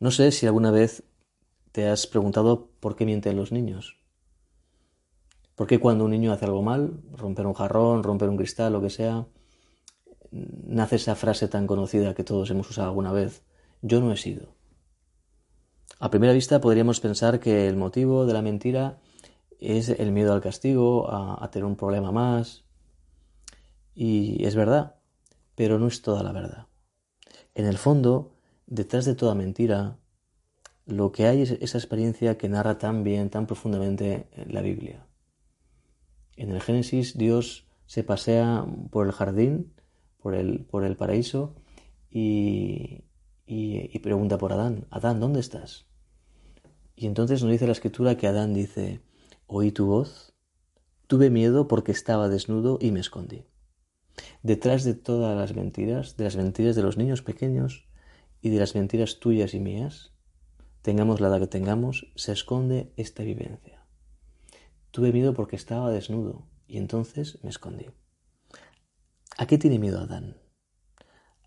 No sé si alguna vez te has preguntado por qué mienten los niños. ¿Por qué cuando un niño hace algo mal, romper un jarrón, romper un cristal, lo que sea, nace esa frase tan conocida que todos hemos usado alguna vez? Yo no he sido. A primera vista podríamos pensar que el motivo de la mentira es el miedo al castigo, a, tener un problema más. Y es verdad, pero no es toda la verdad. En el fondo, detrás de toda mentira, lo que hay es esa experiencia que narra tan bien, tan profundamente la Biblia. En el Génesis Dios se pasea por el jardín, por el, por el paraíso, y, y, pregunta por Adán, Adán, ¿dónde estás? Y entonces nos dice la escritura que Adán dice, oí tu voz, tuve miedo porque estaba desnudo y me escondí. Detrás de todas las mentiras, de las mentiras de los niños pequeños y de las mentiras tuyas y mías, tengamos la edad que tengamos, se esconde esta vivencia. Tuve miedo porque estaba desnudo y entonces me escondí. ¿A qué tiene miedo Adán?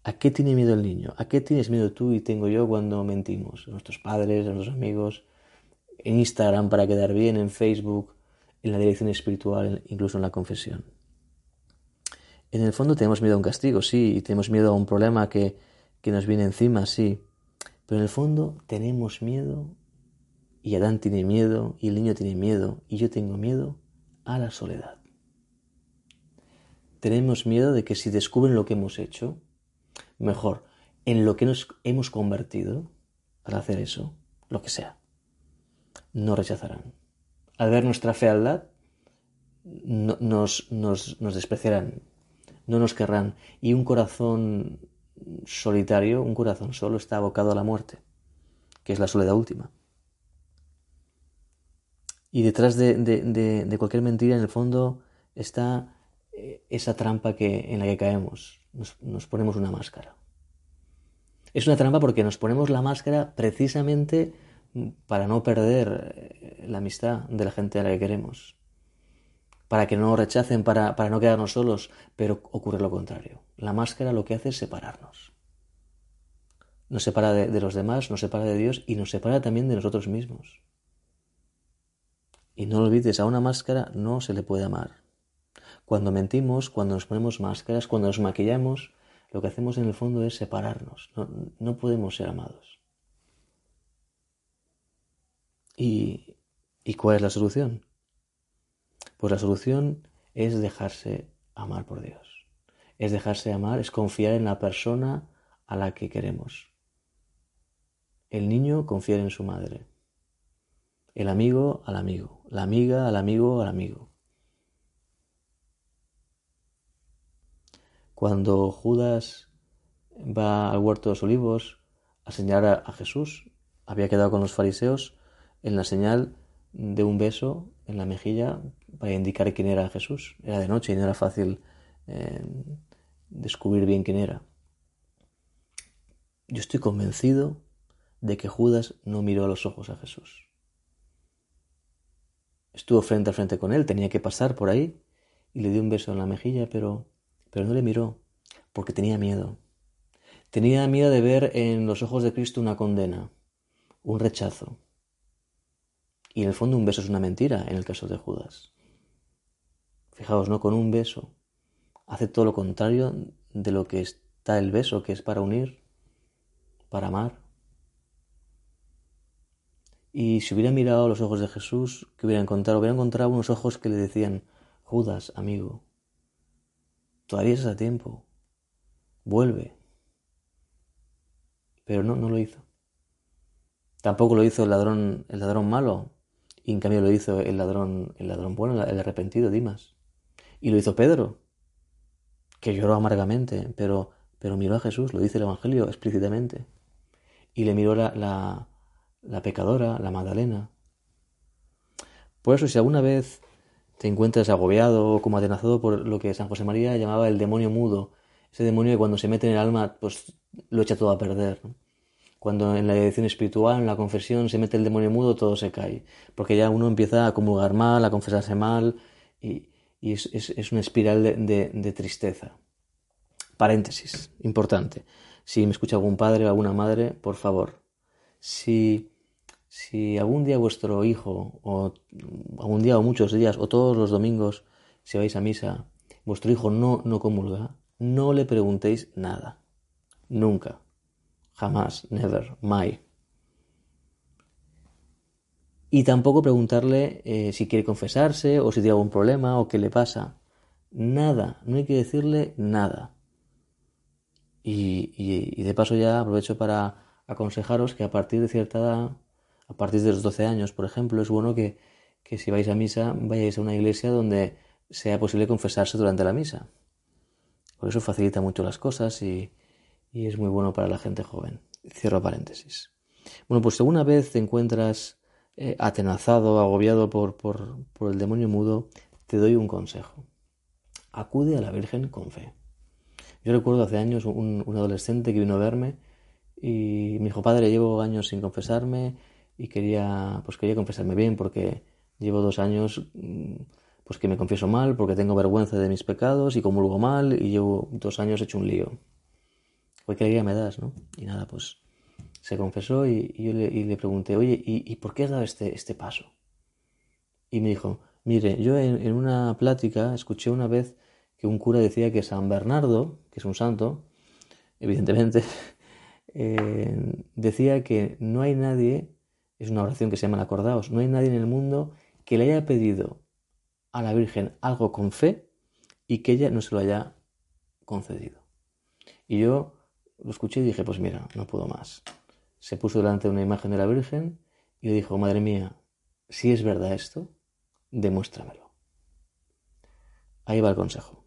¿A qué tiene miedo el niño? ¿A qué tienes miedo tú y tengo yo cuando mentimos? A nuestros padres, a nuestros amigos, en Instagram para quedar bien, en Facebook, en la dirección espiritual, incluso en la confesión. En el fondo tenemos miedo a un castigo, sí, y tenemos miedo a un problema que, que nos viene encima, sí, pero en el fondo tenemos miedo, y Adán tiene miedo, y el niño tiene miedo, y yo tengo miedo a la soledad. Tenemos miedo de que si descubren lo que hemos hecho, mejor, en lo que nos hemos convertido para hacer eso, lo que sea, no rechazarán. Al ver nuestra fealdad, nos, nos, nos despreciarán, no nos querrán. Y un corazón solitario, un corazón solo, está abocado a la muerte, que es la soledad última. Y detrás de, de, cualquier mentira, en el fondo, está eh, esa trampa que, en la que caemos. nos ponemos una máscara. Es una trampa porque nos ponemos la máscara precisamente para no perder eh, la amistad de la gente a la que queremos para que no nos rechacen, para no quedarnos solos, pero ocurre lo contrario. La máscara lo que hace es separarnos. Nos separa de, los demás, nos separa de Dios y nos separa también de nosotros mismos. Y no lo olvides, a una máscara no se le puede amar. Cuando mentimos, cuando nos ponemos máscaras, cuando nos maquillamos, lo que hacemos en el fondo es separarnos. No, podemos ser amados. ¿Y, ¿Y cuál es la solución? Pues la solución es dejarse amar por Dios. Es dejarse amar, es confiar en la persona a la que queremos. El niño confiar en su madre. El amigo al amigo. La amiga al amigo al amigo. Cuando Judas va al huerto de los olivos a señalar a Jesús, había quedado con los fariseos en la señal de un beso en la mejilla para indicar quién era Jesús. Era de noche y no era fácil eh, descubrir bien quién era. Yo estoy convencido de que Judas no miró a los ojos a Jesús. Estuvo frente a frente con él, tenía que pasar por ahí y le dio un beso en la mejilla, pero, pero no le miró porque tenía miedo. Tenía miedo de ver en los ojos de Cristo una condena, un rechazo. Y en el fondo un beso es una mentira en el caso de Judas. Fijaos, ¿no? Con un beso hace todo lo contrario de lo que está el beso, que es para unir, para amar. Y si hubiera mirado los ojos de Jesús, ¿qué hubiera encontrado? Hubiera encontrado unos ojos que le decían, Judas, amigo, todavía estás a tiempo, vuelve. Pero no, no lo hizo. Tampoco lo hizo el ladrón, el ladrón malo, y en cambio lo hizo el ladrón, el ladrón bueno, el arrepentido, Dimas. Y lo hizo Pedro, que lloró amargamente, pero, pero miró a Jesús, lo dice el Evangelio explícitamente. Y le miró la, la, pecadora, la Magdalena. Por eso, si alguna vez te encuentras agobiado o como atenazado por lo que San José María llamaba el demonio mudo, ese demonio que cuando se mete en el alma, pues lo echa todo a perder. Cuando en la dirección espiritual, en la confesión, se mete el demonio mudo, todo se cae. Porque ya uno empieza a comulgar mal, a confesarse mal, y, es, una espiral de, tristeza. Paréntesis, importante. Si me escucha algún padre o alguna madre, por favor, Si, si algún día vuestro hijo, o algún día o muchos días, o todos los domingos, si vais a misa, vuestro hijo no, no comulga, no le preguntéis nada. Nunca. Jamás. Never. My. Y tampoco preguntarle eh, si quiere confesarse o si tiene algún problema o qué le pasa. Nada. No hay que decirle nada. Y, y, de paso ya aprovecho para aconsejaros que a partir de cierta edad, a partir de los 12 años, por ejemplo, es bueno que, que si vais a misa vayáis a una iglesia donde sea posible confesarse durante la misa. Por eso facilita mucho las cosas y, es muy bueno para la gente joven. Cierro paréntesis. Bueno, pues si alguna vez te encuentras eh, atenazado, agobiado por, por, el demonio mudo, te doy un consejo. Acude a la Virgen con fe. Yo recuerdo hace años un, adolescente que vino a verme y me dijo, padre, llevo años sin confesarme y quería, pues quería confesarme bien porque llevo dos años mm, pues que me confieso mal porque tengo vergüenza de mis pecados y comulgo mal y llevo dos años hecho un lío. Pues qué alegría me das, ¿no? Y nada, pues se confesó y, yo le, pregunté, oye, ¿y, por qué has dado este, este paso? Y me dijo, mire, yo en, una plática escuché una vez que un cura decía que San Bernardo, que es un santo, evidentemente, eh, decía que no hay nadie, es una oración que se llama acordaos, no hay nadie en el mundo que le haya pedido a la Virgen algo con fe y que ella no se lo haya concedido. Y yo lo escuché y dije, pues mira, no puedo más. Se puso delante de una imagen de la Virgen y le dijo, madre mía, si es verdad esto, demuéstramelo. Ahí va el consejo.